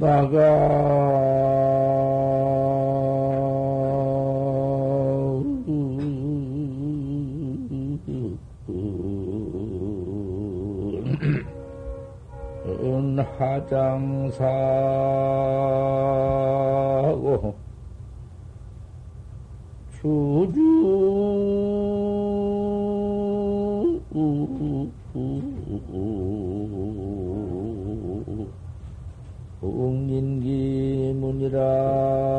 하장사고 주주 지라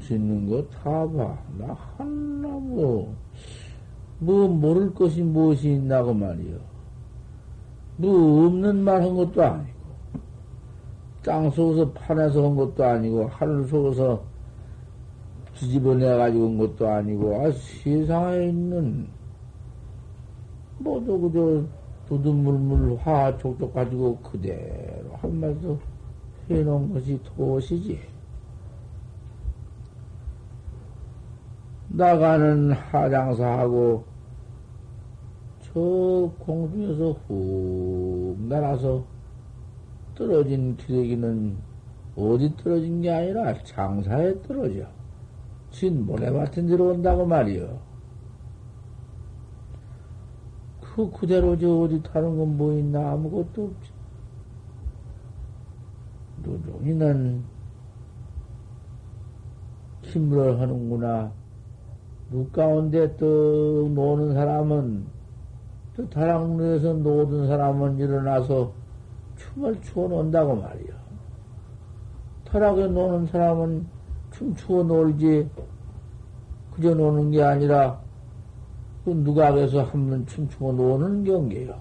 짓는 거 다 봐. 나 하나 뭐, 뭐 모를 것이 무엇이 있나고 말이요. 뭐 없는 말 한 것도 아니고, 땅 속에서 판에서 한 것도 아니고, 하늘 속에서 뒤집어내가지고 온 것도 아니고, 아, 세상에 있는, 뭐도 그저 두둔물물 화 촉촉 가지고 그대로 한마디로 해놓은 것이 도시지. 나가는 하장사하고 저 공중에서 훅 날아서 떨어진 기레기는 어디 떨어진 게 아니라 장사에 떨어져. 진 모래밭에 들어온다고 말이요. 그 그대로 저 어디 타는 건뭐 있나 아무것도 없지. 누종이는 힘을 하는구나. 눈 가운데 떡 노는 사람은, 또 다락루에서 노던 사람은 일어나서 춤을 추어 논다고 말이야. 타락에 노는 사람은 춤추어 놀지, 그저 노는 게 아니라, 그 누각에서 한번 춤추어 노는 경계요.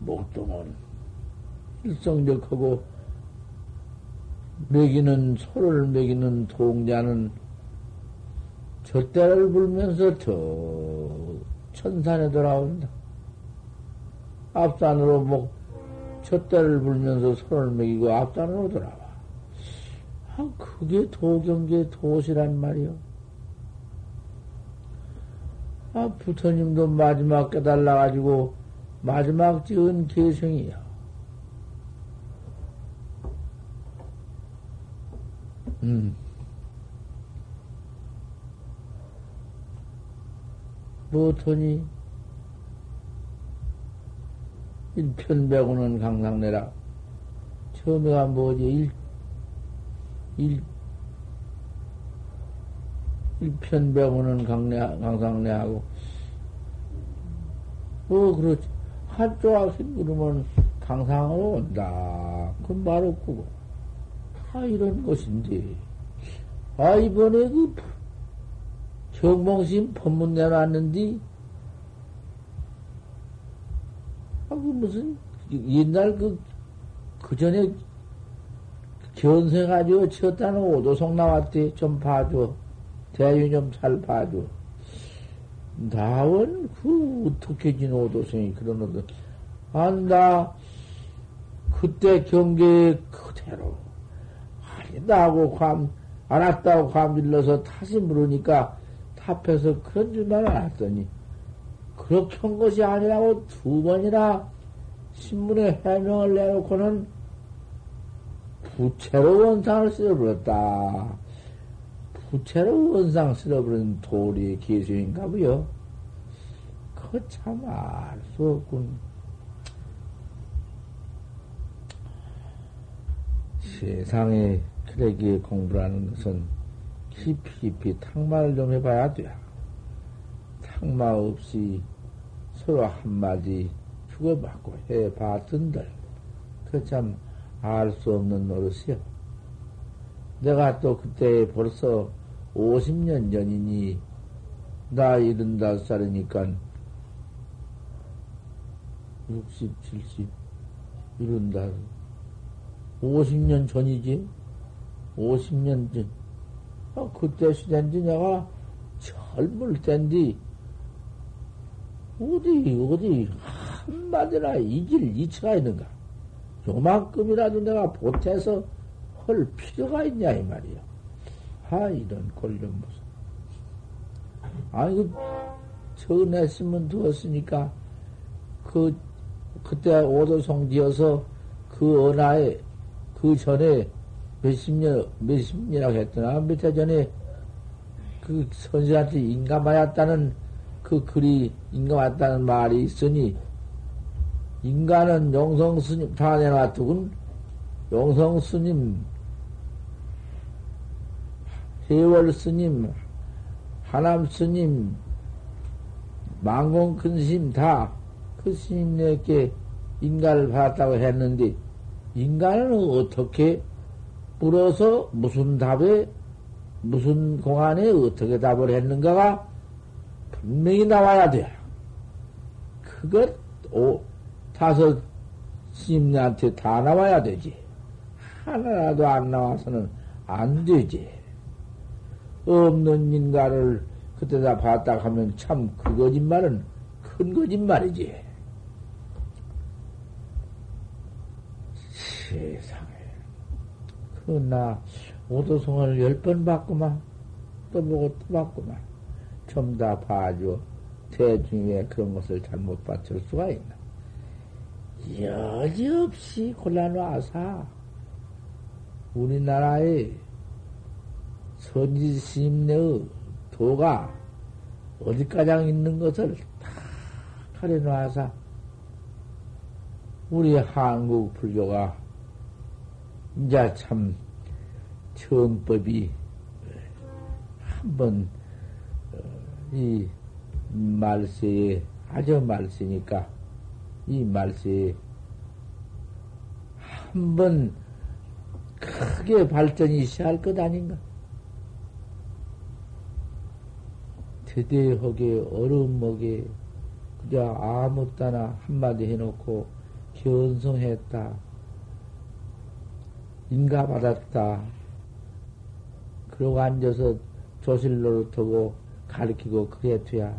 목동은 일성적하고 먹이는 소를 먹이는 동자는 젖대를 불면서 저 천산에 돌아온다. 앞산으로 목 젖대를 불면서 소를 먹이고 앞산으로 돌아와. 아, 그게 도경계 도시란 말이요. 아, 부처님도 마지막 깨달아가지고 마지막 지은 개성이야. 음. 뭐더니 일편백오는 강상내라. 처음에가 뭐지? 일, 일, 일 편백오는 강내, 강상내하고. 뭐, 그렇지. 악신 그러면 강상으로 온다. 그말 없고. 다 이런 것인데. 아, 이번에 그 정몽심 법문 내놨는데, 아, 그 무슨, 옛날 그, 그 전에 견생가지고 치었다는 오도성 나왔대. 좀 봐줘. 대유 좀잘 봐줘. 나원 그 어떻게 그런 오도 안다 그때 경계 그대로 아니다 하고 감, 알았다고 감질러서 다시 물으니까 합해서 그런 줄만 알았더니, 그렇게 한 것이 아니라고 두 번이나 신문에 해명을 내놓고는 부채로 원상을 쓸어버렸다. 부채로 원상 쓸어버린 도리의 기수인가 보요. 그거 참 알 수 없군. 세상에 그러기에 공부라는 것은 깊이 깊이 탕마를 좀 해봐야 돼. 탕마 없이 서로 한마디 주고받고 해봤던들. 그 참 알 수 없는 노릇이요. 내가 또 그때 벌써 50년 전이니, 나 75살이니까 60, 70, 75, 50년 전이지? 50년 전. 아, 그때 시대인지 내가 젊을 때인데, 어디, 어디, 한마디나 이길 이치가 있는가? 요만큼이라도 내가 보태서 할 필요가 있냐, 이 말이야. 아, 이런 꼴좀 무슨. 그, 전했으면 두었으니까, 그, 그때 오도송 지어서 그 언하에, 그 전에 몇십 년, 몇십 년이라고 했더나, 몇 해 전에 그 선생한테 인감하였다는 그 글이 인감했다는 말이 있으니, 인간은 용성 스님 다 내놔두군, 용성 스님, 해월 스님, 하남 스님, 망공 큰 스님 다 그 스님에게 인간을 받았다고 했는데, 인간은 어떻게 물어서 무슨 답에, 무슨 공안에 어떻게 답을 했는가가 분명히 나와야 돼. 그것, 오, 다섯 스님한테 다 나와야 되지. 하나라도 안 나와서는 안 되지. 없는 인간을 그때다 봤다 하면 참 그 거짓말은 큰 거짓말이지. 세상에. 그나 오도송을 열번 받구만. 또 보고 또 받구만. 좀 다 봐줘. 대중에 그런 것을 잘못 받칠 수가 있나. 여지없이 골라놔서 우리나라의 선지심내의 도가 어디까지 있는 것을 다 가려놔서 우리 한국 불교가 이제 참 정법이 한번 어, 이 말세에 아주 말세니까 이 말세에 한번 크게 발전이 시할 것 아닌가? 대대하게 어른먹에 그저 아무 따나 한마디 해놓고 견성했다. 인가받았다. 그러고 앉아서 조실로를 가르치고 그래 돼야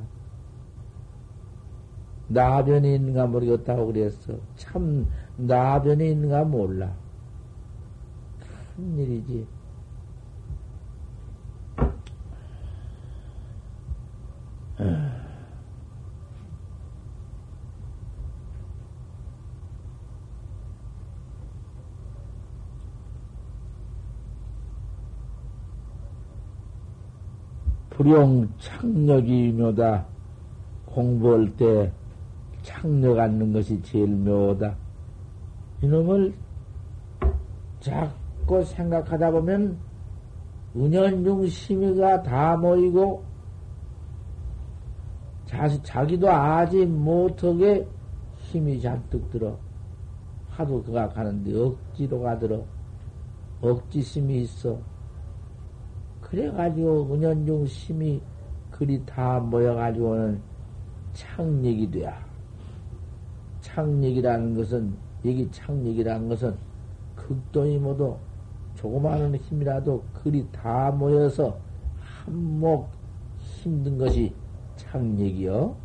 나변이 있는가 모르겠다고 그랬어. 참, 나변이 있는가 몰라. 큰 일이지. 불용 창력이 묘다. 공부할 때 창력 않는 것이 제일 묘하다. 이놈을 자꾸 생각하다 보면 은연중 심의가 다 모이고 자시, 자기도 아지 못하게 힘이 잔뜩 들어. 하도 그가 가는데 억지로 가들어. 억지심이 있어. 그래가지고 은연중 심이 그리 다 모여가지고는 창력이 돼야. 창력이라는 것은, 여기 창력이라는 것은 극도이 모두 조그마한 힘이라도 그리 다 모여서 한몫 힘든 것이 창력이요.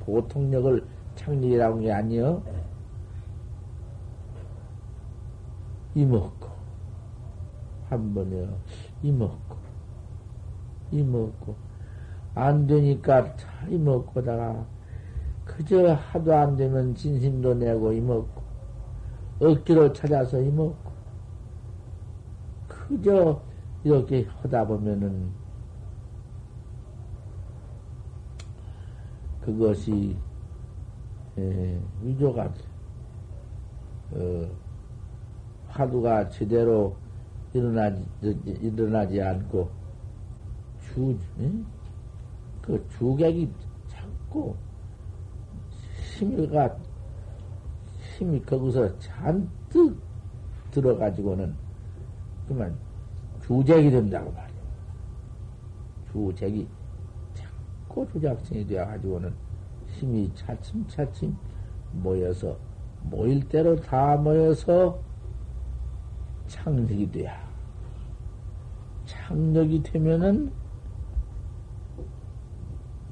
보통력을 창력이라고 하는 게 아니요. 이먹고, 한 번에 이먹고, 이먹고, 안 되니까 잘 이먹고다가 그저 하도 안 되면 진심도 내고 이먹고 억지로 찾아서 이먹고 그저 이렇게 하다 보면은 그것이 에, 위조가 돼. 어, 화두가 제대로 일어나지, 일어나지 않고, 주, 응? 그 주객이 자꾸 힘이가, 힘이 거기서 잔뜩 들어가지고는, 그만 주객이 된다고 말이야. 주객이 자꾸 주작성이 되어가지고는 힘이 차츰차츰 모여서, 모일 대로 다 모여서 창력이 돼야. 창력이 되면은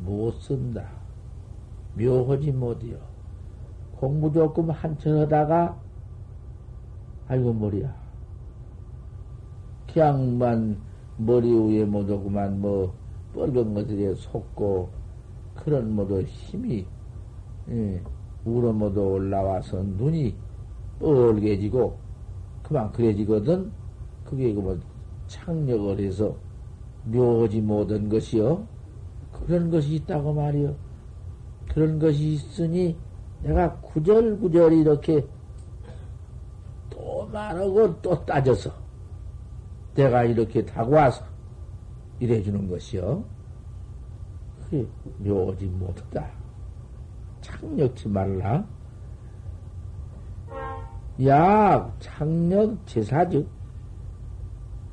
못 쓴다. 묘하지 못이요. 공부 조금 한참 하다가, 아이고, 머리야. 그냥만 머리 위에 못오구만 뭐, 뻘건 것들에 속고, 그런 모두 힘이, 예, 우러 모두 올라와서 눈이 뻘개지고, 그만 그래지거든. 그게 뭐 창력을 해서 묘하지 못한 것이요. 그런 것이 있다고 말이요. 그런 것이 있으니 내가 구절구절 이렇게 또 말하고 또 따져서 내가 이렇게 타고 와서 이래 주는 것이요. 그게 묘하지 못하다. 창력치 말라. 약, 창력, 제사즉,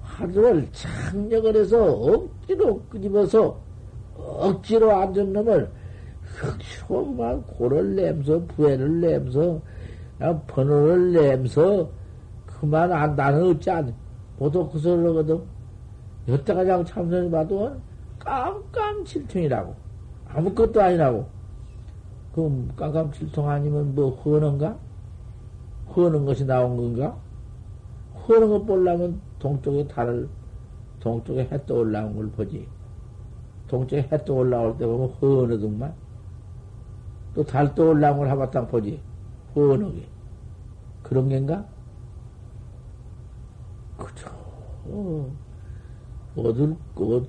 화두를 창력을 해서 억지로 끄집어서 억지로 앉은 놈을 흑쇼만 고를 내면서 부해를 내면서 번호를 내면서 그만 안 나는 어찌 안 보도 그 여태가 장 참선이 봐도 깜깜칠통이라고. 아무것도 아니라고. 그 깜깜칠통 아니면 뭐 허는가? 허는 것이 나온 건가? 허는 것 보려면 동쪽에 달을 동쪽에 해 떠 올라온 걸 보지. 동쪽에 해 떠 올라올 때 보면 허느더만. 또 달 떠 올라온 걸 하바탕 보지. 허너게. 그런 겐가? 그죠. 어. 어둡고,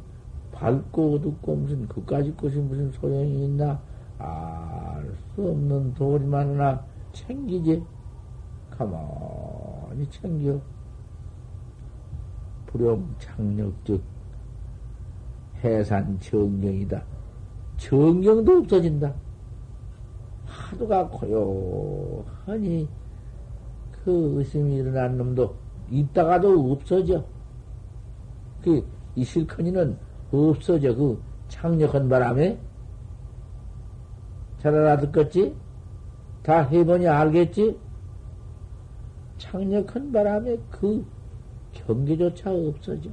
밝고 어둡고 무슨 그까지 것이 무슨 소용이 있나? 알 수 없는 도리만 하나 챙기지. 가만히 챙겨. 불용 창력즉 해산 정경이다. 정경도 없어진다. 하도가 고요하니 그 의심이 일어난 놈도 있다가도 없어져. 그, 이 실컷이는 없어져. 그 창력한 바람에. 잘 알아듣겠지? 다 해보니 알겠지? 창력한 바람에 그 경계조차 없어져.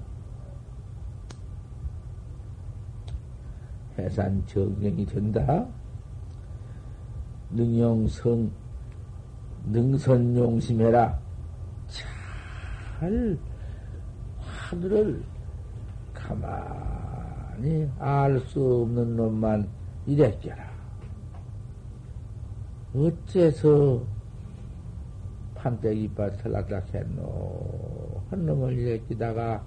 해산 정경이 된다. 능용성, 능선용심해라. 잘 하늘을 가만히 알 수 없는 놈만 이랬겨라. 어째서 판때기 밭을 낙락했노? 한 놈을 이랬기다가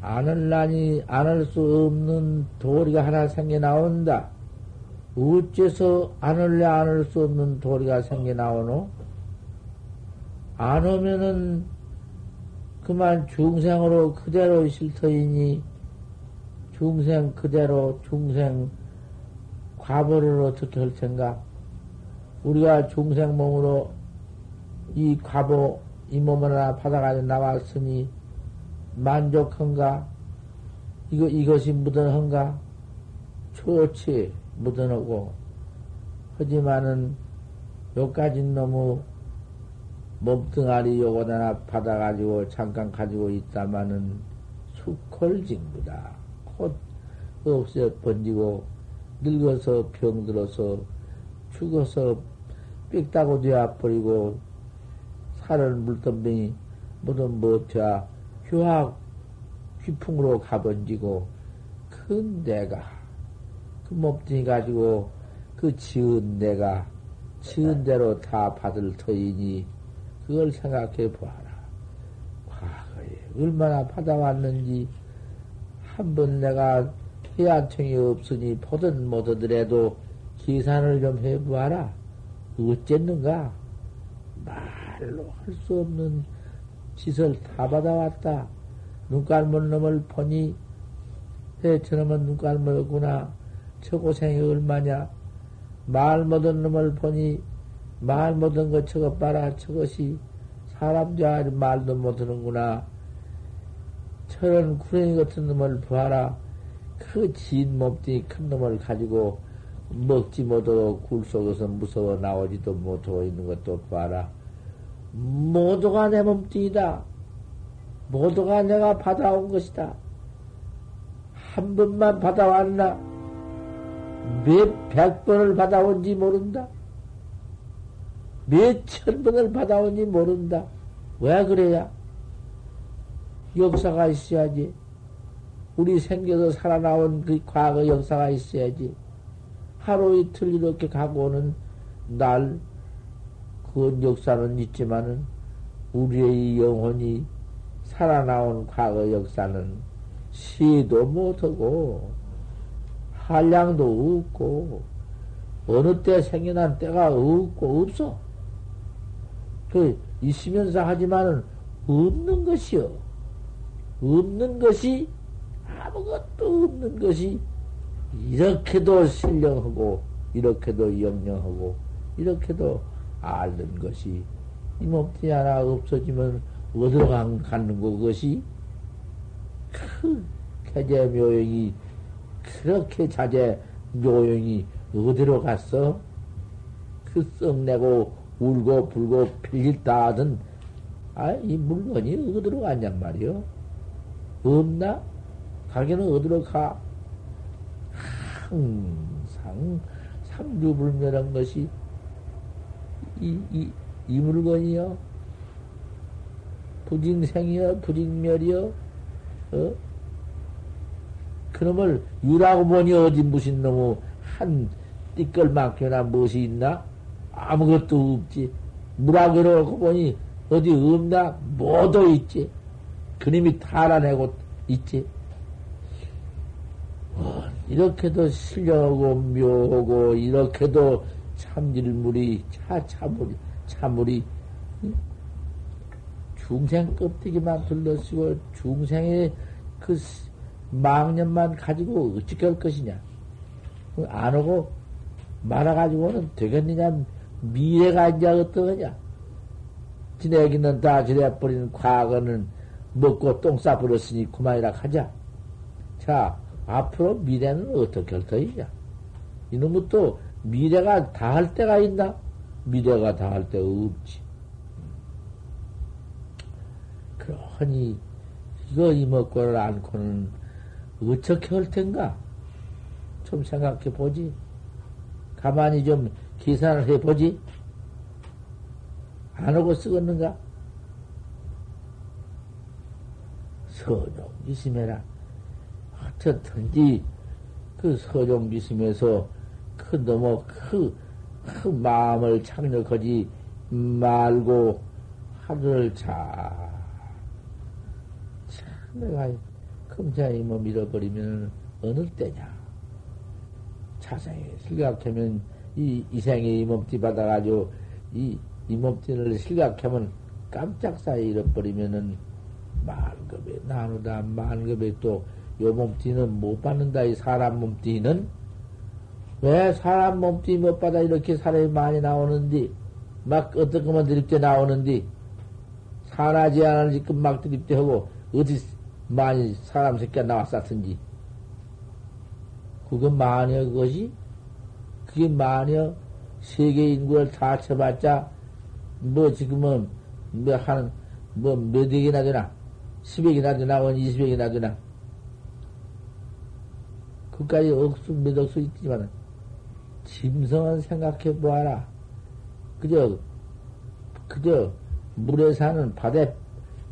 안을 나니 안을 수 없는 도리가 하나 생겨 나온다. 어째서 안을래 안을 수 없는 도리가 생겨 나오노? 안 오면은 그만 중생으로 그대로 있을 터이니 중생 그대로 중생 과보를 어떻게 할 생각? 우리가 중생 몸으로 이 과보 이 몸을 하나 받아가지고 나왔으니 만족한가? 이거, 이것이 무던한가? 좋지, 무던하고. 하지만은, 요까지 너무 몸뚱아리 요거 하나 받아가지고 잠깐 가지고 있다마는 수콜징부다. 곧 없어 번지고, 늙어서 병들어서, 죽어서 삑다고 되어버리고, 살은 물덤병이 모든 못해야 휴학 휘풍으로 가번지고 큰 내가 그 몸뚱이 가지고 그 지은 내가 지은 대로 다 받을 터이니 그걸 생각해 보아라. 과거에 얼마나 받아왔는지 한 번 내가 해안청이 없으니 보든 못하더라도 계산을 좀 해보아라. 어쨌는가? 말로 할 수 없는 짓을 다 받아왔다. 눈깔못 놈을 보니, 해, 저놈은 눈깔못 없구나. 저 고생이 얼마냐. 말 못한 놈을 보니, 말 못한 거 저것 봐라. 저것이 사람 자 말도 못하는구나. 저런 구렁이 같은 놈을 봐라. 그 진 몸뚱이 큰 놈을 가지고 먹지 못하고 굴 속에서 무서워 나오지도 못하고 있는 것도 봐라. 모두가 내 몸뚱이다. 모두가 내가 받아온 것이다. 한 번만 받아왔나? 몇 백 번을 받아온지 모른다. 몇 천 번을 받아온지 모른다. 왜 그래야? 역사가 있어야지. 우리 생겨서 살아나온 그 과거 역사가 있어야지. 하루 이틀 이렇게 가고는 날, 그 역사는 있지만은, 우리의 영혼이 살아나온 과거 역사는 시도 못하고, 한량도 없고, 어느 때 생겨난 때가 없고, 없어. 그, 있으면서 하지만은 없는 것이요. 없는 것이, 아무것도 없는 것이, 이렇게도 신령하고, 이렇게도 영영하고, 이렇게도 앓는 것이, 이 몸뚱이 하나 없어지면 어디로 가는 거, 그것이? 그 개제 묘용이, 그렇게 자제 묘용이 어디로 갔어? 그 썩내고 울고 불고 필다 하던, 아, 이 물건이 어디로 갔냔 말이요? 없나? 가게는 어디로 가? 항상 삼주불멸한 것이 이, 이, 이 물건이요? 부징생이요? 부징멸이요? 어? 그놈을 유라고 보니 어디 무슨 놈의 한 띠끌만큼이나 무엇이 있나? 아무것도 없지. 물하고 보니 어디 없나? 뭐도 있지. 그님이 다 알아내고 있지. 어, 이렇게도 신령하고 묘하고 이렇게도 참질물이 차 참물이 참물이 중생 껍데기만 둘러쓰고 중생의 그 망념만 가지고 어찌게 할 것이냐? 안 오고 말아가지고는 되겠느냐? 미래가 이제 어떠하냐? 지내기는 다 지내버린 과거는 먹고 똥 싸버렸으니 그만이라 하자. 자, 앞으로 미래는 어떻게 할 터이냐? 이놈은 또 미래가 다 할 때가 있나? 미래가 다 할 때가 없지. 그러니 이거 이먹고를 안고는 어떻게 할 텐가? 좀 생각해 보지. 가만히 좀 계산을 해 보지. 안 하고 쓰겠는가? 서종 미심해라. 어떻든지 그 서종 미심에서 그 너무 그, 그 마음을 착력하지 말고 하늘을 잘, 참 내가 금자이 뭐 밀어버리면 어느 때냐. 자세히 생각하면 이, 이생의 이 몸띠 받아가지고 이, 이 몸띠를 생각하면 깜짝 사이 잃어버리면은 만급에 나누다 만급에 또 요 몸띠는 못 받는다 이 사람 몸띠는 왜 사람 몸띠 못 받아 이렇게 사람이 많이 나오는디? 막 어떤 것만 드립대 나오는디? 산하지 않은지 금막 드립대 하고 어디 많이 사람 새끼가 나왔었든지. 그게 마녀 그것이? 그게 마녀 세계 인구를 다 쳐봤자 뭐 지금은 뭐한뭐 몇억이나 되나? 10억이나 되나, 원 20억이나 되나. 그까지 억수, 몇 억수 있지만, 짐승은 생각해 보아라. 그저, 그저, 물에 사는 바다에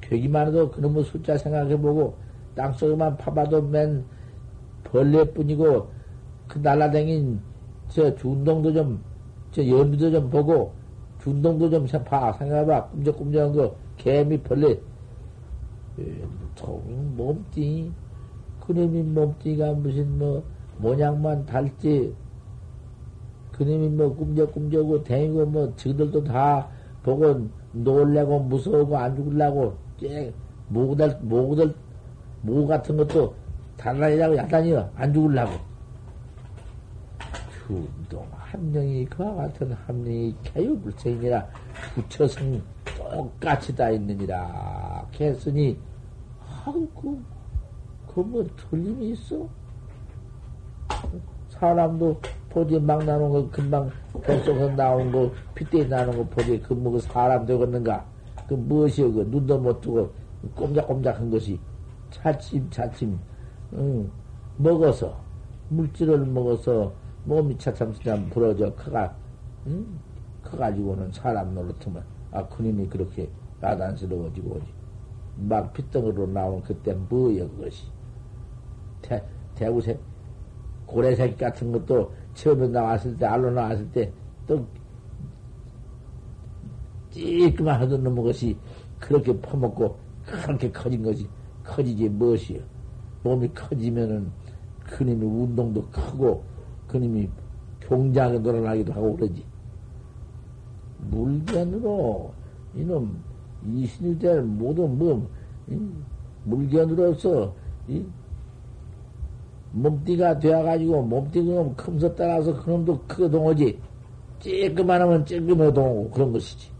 괴기만 해도 그놈의 숫자 생각해 보고, 땅 속에만 파봐도 맨 벌레뿐이고, 그 날라댕긴 저 준동도 좀, 저 연비도 좀 보고, 준동도 좀 봐, 생각해봐. 꿈적꿈적한 거, 개미 벌레. 통 몸띠, 그놈이 몸띠가 무슨 뭐, 모양만 달지, 그놈이 뭐 꿈적꿈적고 다니고 뭐, 저들도 다 보고 놀래고 무서우고 안 죽으려고, 쨍, 모구들, 모구들, 모구 같은 것도 달라니라고 야단이요. 안 죽으려고. 운동 함령이 그와 같은 함령이 개유불생이라 부처성 똑같이 다 있느니라. 했으니, 아우, 그, 그뭐 틀림이 있어? 사람도 보지 막 나오는 거, 금방 뱃속에서 나온 거, 핏대에 나오는 거 보지, 그 뭐, 그 사람 되겠는가? 그 무엇이여, 그 눈도 못 뜨고, 꼼짝꼼짝한 것이, 차츰, 차츰, 응, 먹어서, 물질을 먹어서, 몸이 그냥 부러져 커가 응? 커가지고는 사람 노릇하면 아 그님이 그렇게 야단스러워지고 오지. 막 핏덩어리로 나온 그때 뭐여 그것이? 대, 대구새 고래새끼 같은 것도 처음에 나왔을 때 알로 나왔을 때 또 찌끄만 하던 놈의 것이 그렇게 퍼먹고 그렇게 커진 것이 커지지 무엇이여 몸이 커지면은 그님이 운동도 크고 그님이 경장에 놀아나기도 하고 그러지. 물견으로 이놈 이신일대를 모두 뭐 물견으로서 이 몸띠가 되어가지고 몸띠 그놈 큼서 따라서 그놈도 크게 동하지. 쬐끄만 하면 쬐끄만 동하고 그런 것이지.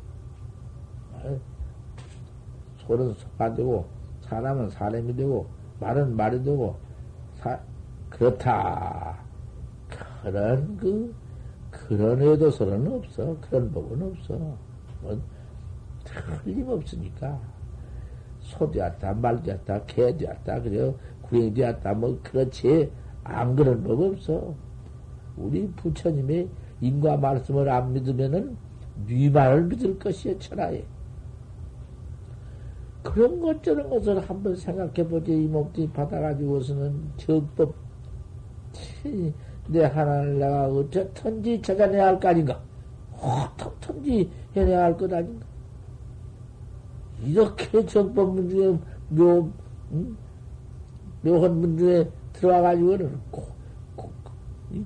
소는 소가 되고 사람은 사람이 되고 말은 말이 되고 사, 그렇다. 그런 그 그런 의도서는 없어. 그런 법은 없어. 뭐, 틀림없으니까. 소 되었다, 말 되었다, 개 되었다, 그래. 구행 되었다, 뭐, 그렇지. 안 그런 법 없어. 우리 부처님의 인과 말씀을 안 믿으면은 뉘말을 믿을 것이에 천하에. 그런 것 저런 것을 한번 생각해 보지. 이 몸뚱이 받아가지고서는 정법, 내 하나를 내가 어쩌든지 찾아내야 할 거 아닌가? 어떻든지 해내야 할 것 아닌가? 이렇게 정법 문중에 묘, 음? 묘한 문중에 들어와가지고는 고, 고,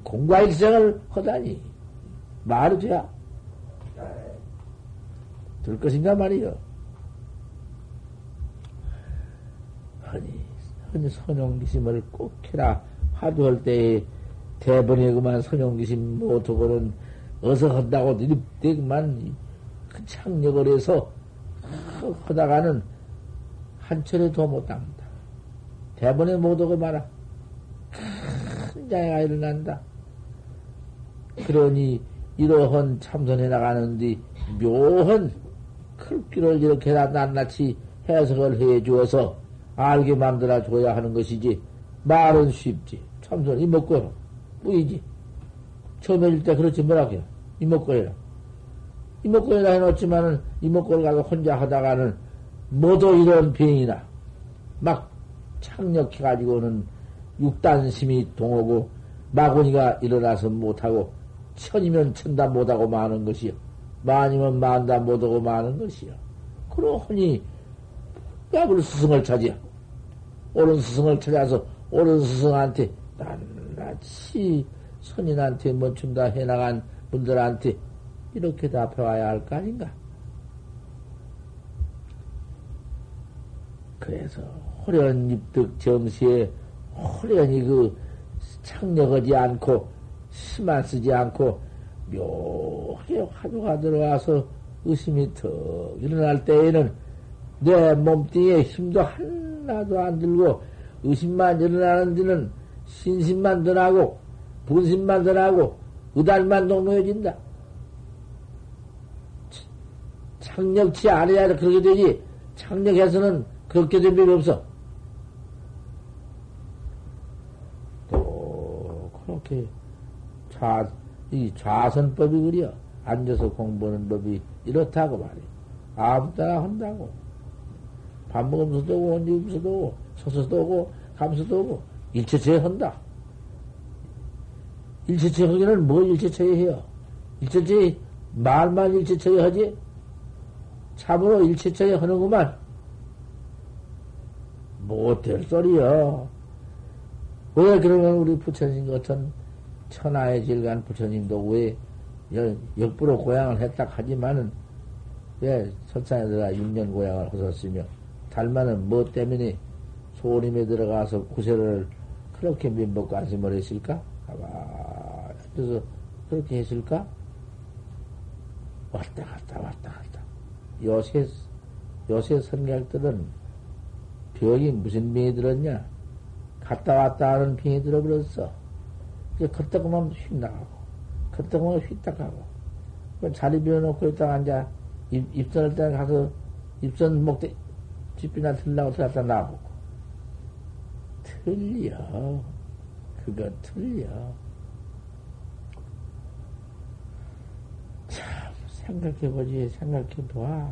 공과 일생을 하다니 말이 돼야 될 것인가 말이요. 허니, 허니 선용기심을 꼭 해라. 화두할 때에 대번에 그만 선용기심 못하고는 어서 한다고 이때 그만 그 창력을 해서 하다가는 한 철에 더 못합니다. 대번에 못하고 말아. 큰 장애가 일어난다. 그러니 이러한 참선해 나가는데 묘한 클길을 이렇게 낱낱이 해석을 해 주어서 알게 만들어 줘야 하는 것이지 말은 쉽지 참선이 먹고 뿌이지. 처음에 일때 그렇지 뭐라고요? 이목구리라. 이목구리라 해놓지만은 이목구리 가서 혼자 하다가는 모두 이런 병이나 막 착력해가지고는 육단심이 동하고 마구니가 일어나서 못하고 천이면 천다 못하고 마는 것이요. 만이면 만다 못하고 마는 것이요. 그러니 야불 스승을 찾아. 옳은 스승을 찾아서 옳은 스승한테 난 같이 선인한테 멈춘다 해나간 분들한테 이렇게 답해와야 할 거 아닌가? 그래서 호련 입득 정시에 호련히 그 창력하지 않고 심만 쓰지 않고 묘하게 화두가 들어와서 의심이 턱 일어날 때에는 내 몸뚱이에 힘도 하나도 안 들고 의심만 일어나는 데는 신심만 더 나고, 분심만 더 나고, 의달만 농노해진다. 창력치 않아야 그렇게 되지. 창력해서는 그렇게 된 일이 없어. 또, 그렇게, 좌, 이 좌선법이 그려. 앉아서 공부하는 법이 이렇다고 말이야. 아무 따라 한다고. 밥 먹으면서도 오고, 언제 면서도 오고, 서서도 오고, 감서도 오고, 일체체 한다. 일체처 하기는 뭐 일체처에 해요? 일체처에 말만 일체처에 하지? 참으로 일체처에 하는구만. 못될 소리요. 왜 그러면 우리 부처님 같은 천하의 질간 부처님도 왜 역부로 고향을 했다 하지만은 왜 설산에 들어가 6년 고향을 하셨으며 달마는 뭐 때문에 소림에 들어가서 구세를 그렇게 민법고 안심을 했을까? 아마 그래서 그렇게 했을까? 왔다 갔다 왔다 갔다 요새 요새 선객들은 병이 무슨 병이 들었냐? 갔다 왔다 하는 병이 들어버렸어. 이제 걷다가만 휙 나가고, 걷다가만 휙딱 가고. 자리 비워놓고 있다가 앉아, 입, 입선할 때 가서, 입선 목대, 집이나 들라고 들어갔다 나보고. 틀려. 그거 틀려. 참, 생각해보지, 생각해봐.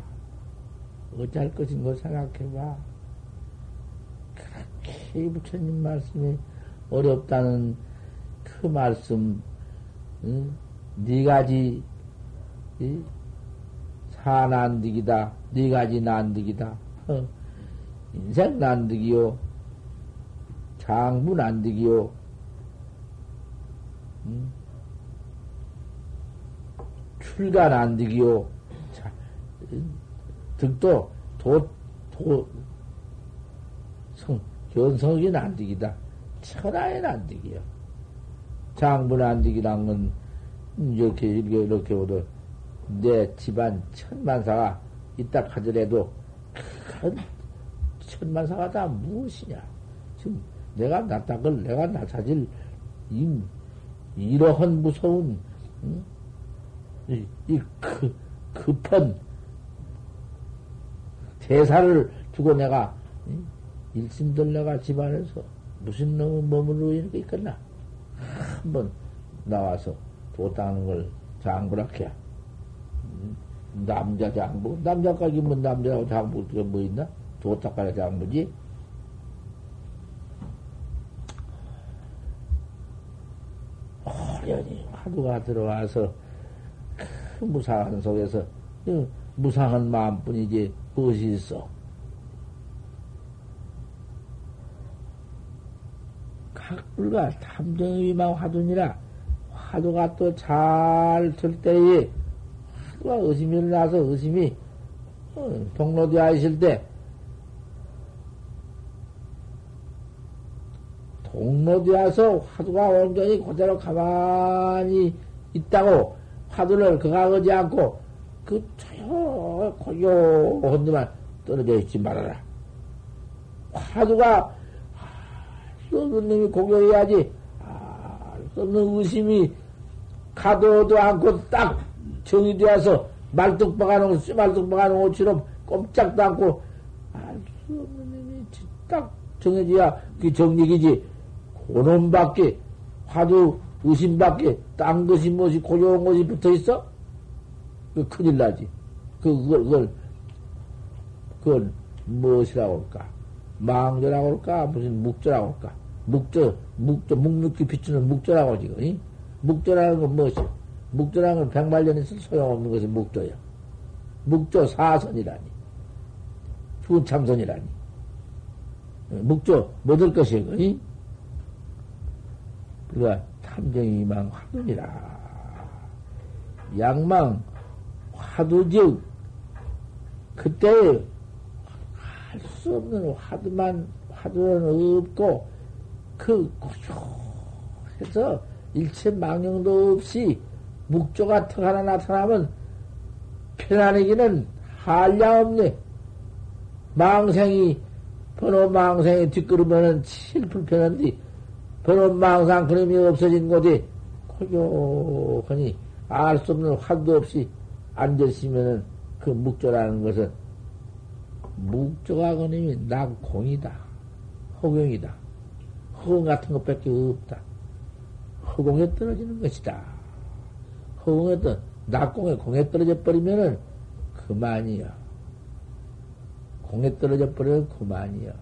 어찌할 것인 거 생각해봐. 그렇게 부처님 말씀이 어렵다는 그 말씀, 응? 네 가지, 응? 사난득이다. 네 가지 난득이다. 어. 인생 난득이요. 장부 난득이요. 응? 출가 난득이요. 자, 득도 도, 도, 성, 견성이 난득이다. 천하의 난득이요. 장부 난득이란 건, 이렇게, 이렇게, 이렇게 보도, 내 집안 천만사가 있다 하더라도, 큰 천만사가 다 무엇이냐. 지금 내가 낫다걸 내가 나타질, 이, 이러한 무서운, 응? 이, 이 그, 급한 대사를 두고 내가, 응? 일심들 내가 집안에서 무슨 놈의 몸으로 이렇게 있겠나? 한번 나와서 도닦는 걸 장부락해. 남자 장부? 남자까지 뭐 남자하고 장부가 뭐 있나? 도닦아야 장부지? 호련히 화두가 들어와서 그 무상한 속에서 무상한 마음뿐이지 무엇이 있어? 각 불가 탐정위망 화두니라 화두가 또 잘 들 때에 화두가 의심이 일어나서 의심이 어, 동로되어 있을 때 동로되어서 화두가 온전히 그대로 가만히 있다고 화두를 그가하지 않고 그 조용 고요한 데만 떨어져 있지 말아라. 화두가 수 없는 놈이 공격해야지. 아, 수 없는 의심이 가도도 않고 딱 정의되어서 말뚝 박아놓은, 쇠말뚝 박아놓은 것처럼 꼼짝도 않고, 알수 없는 놈이 딱 정해져야 그게 정력이지. 고놈밖에, 화두 의심밖에, 딴 것이 무엇이 고조한 것이 붙어 있어? 그 큰일 나지. 그, 그걸, 그걸, 그걸 무엇이라고 할까? 망조라고 할까? 무슨 묵조라고 할까? 묵조, 묵조, 묵묵히 비추는 묵조라고 지금, 이? 묵조라는 건 무엇이야? 묵조라는 건 백만년 있어 소용없는 것이 묵조야. 묵조 사선이라니. 주참선이라니. 묵조 못할 것이야, 이? 그가 탐정이망 화두니라. 양망 화두즉 그때 할 수 없는 화두만 화두는 없고 그 고조해서 일체 망령도 없이 묵조가 턱 하나 나타나면 편안하기는 한량 없네. 망생이 번호 망생이 뒷걸으면은 칠 불편한데 번호 망상 그림이 없어진 곳에 고요하니 알 수 없는 화도 없이 앉았으면은 그 묵조라는 것은 묵조가 그림이 낙공이다. 허경이다. 허공 같은 것밖에 없다. 허공에 떨어지는 것이다. 허공에 떠, 낙공에 공에 떨어져 버리면은 그만이야. 공에 떨어져 버리면 그만이야.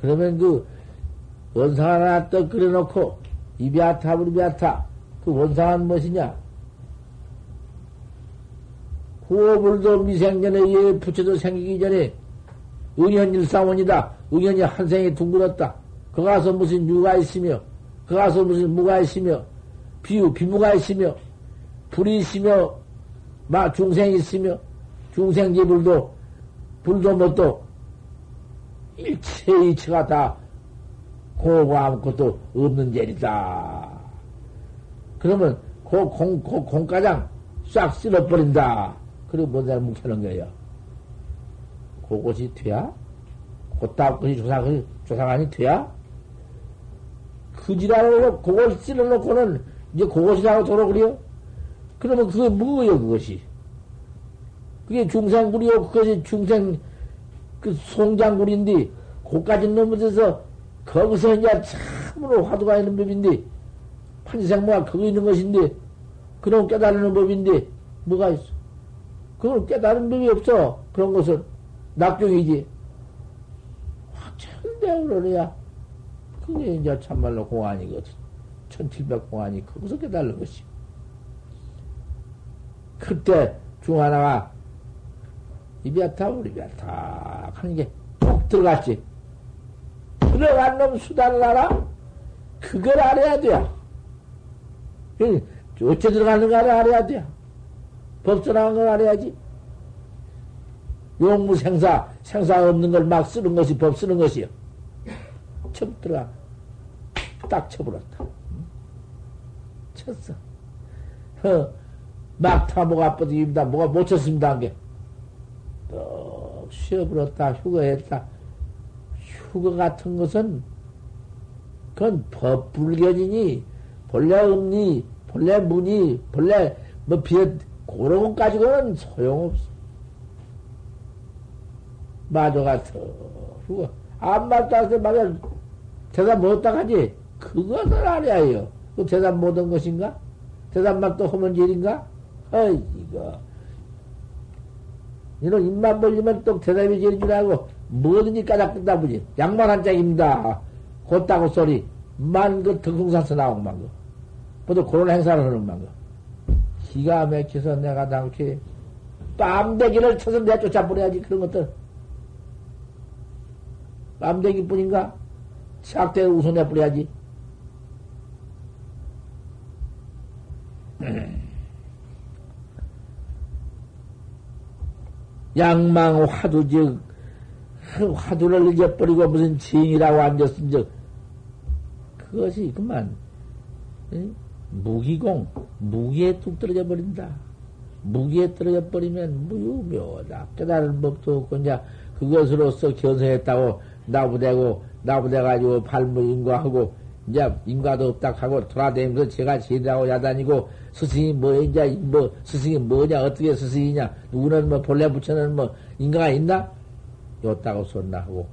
그러면 그 원상 하나 떡 끓여놓고 이비아타, 우리비아타. 그 원상은 무엇이냐? 구호불도 미생전에 예 부처도 생기기 전에 응현일사원이다. 응현이 한 생에 둥글었다. 그 가서 무슨 유가 있으며, 그 가서 무슨 무가 있으며, 비유, 비무가 있으며, 불이 있으며, 마, 중생이 있으며, 중생지 불도, 불도 못도, 일체 이체가 다 고고 아무것도 없는 죄리다. 그러면 고, 공, 고, 공가장 싹 쓸어버린다. 그리고 뭔가 묵혀놓은 거예요. 그것이 돼야? 그따 것이 조사, 조사관이 돼야? 그지라고 그걸 쓸어놓고는 이제 그것이라고 도로 그래요? 그러면 그게 뭐예요, 그것이? 그게 중생구리요, 그것이 중생, 그 송장구리인데, 고까지 넘어져서, 거기서 이제 참으로 화두가 있는 법인데, 판생모가 거기 있는 것인데, 그런 깨달는 법인데, 뭐가 있어? 그걸 깨달은 법이 없어. 그런 것은 낙종이지. 천대우러야 그게 이제 참말로 공안이거든. 1700 공안이 거기서 깨달는 것이. 그때 중 하나가 이비아타 우리비아타 하는 게 톡 들어갔지. 들어간 놈 수단을 알아? 그걸 알아야 돼. 어째 들어가는가를 알아야 돼. 법전한 걸 알아야지. 용무 생사, 생사 없는 걸 막 쓰는 것이 법 쓰는 것이요. 쳐 들어가. 딱 쳐버렸다. 쳤어. 어, 막타 뭐가 뻗입니다. 뭐가 못 쳤습니다. 한 게. 떡 쉬어버렸다. 휴거했다. 휴거 같은 것은 그건 법불견이니, 본래 없니, 본래 무니, 본래 뭐 비어, 그런 것 가지고는 소용없어. 마저 가서, 휴거. 안 맞다서 말이야. 대답 못다 하지. 그것을 알아야 해요. 그 대답 못한 것인가? 대답만 또 하면 일인가? 어이, 이거. 이런 입만 벌리면 또 대답이 제일 줄 알고, 뭐든지 까닥든다 보지. 양말 한 짝입니다. 곧다고 소리. 만그 덕성사서 나온 만 거. 모두 그런 행사를 하는 만 거. 기가 막혀서 내가 당시 빰대기를 쳐서 내가 쫓아버려야지, 그런 것들. 빰대기 뿐인가? 착대를 우선해버려야지. 양망 화두즉 화두를 잊어버리고 무슨 징이라고 앉았은 즉 그것이 그만 무기공 무기에 뚝 떨어져 버린다. 무기에 떨어져 버리면 무유묘하다. 깨달은 법도 없고 이제 그것으로서 견성했다고 나부대고 나부대 가지고 발무 인과하고 이제 인과도 없다 하고 돌아다니면서 제가 제일하고 야다니고 스승이 뭐 이제 뭐 스승이 뭐냐 어떻게 스승이냐 누구는 뭐 본래 부처는 뭐 인가가 있나? 요따고 손나 하고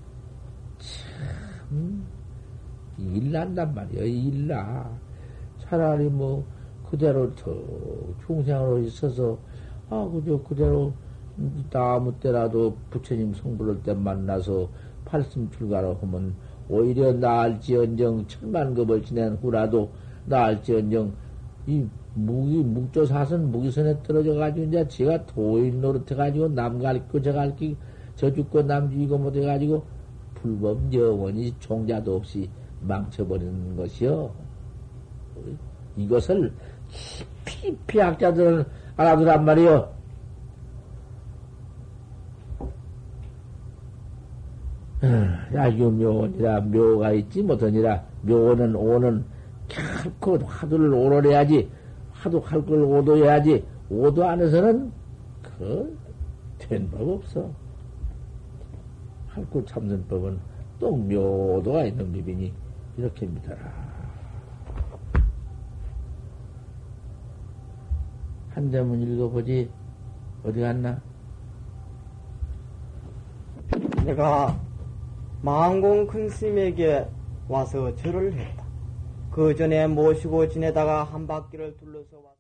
참 일난단 말이야 일나. 차라리 뭐 그대로 더 중생으로 있어서 아 그저 그대로 아무 때라도 부처님 성불할 때 만나서 팔씀 출가로 하면 오히려 나을지언정 천만급을 지낸 후라도 나을지언정 이 무기 묵조사선 무기선에 떨어져 가지고 이제 제가 도인 노릇해 가지고 남 가르치고 저 가르치고 저 죽고 남 죽이고 못해 가지고 불법 영원히 종자도 없이 망쳐버리는 것이요. 이것을 깊이 피학자들은 알아두란 말이요. 야유묘니라 묘가 있지 못하니라. 묘는 오는 결코 화두를 오로해야지. 화두 할 걸 오도 해야지. 오도 안에서는 그된 법 없어. 할구 참는 법은 또 묘도가 있는 법이니 이렇게 믿어라. 한 점은 읽어보지. 어디 갔나? 내가 망공 큰 스님에게 와서 절을 했다. 그 전에 모시고 지내다가 한 바퀴를 둘러서 왔다.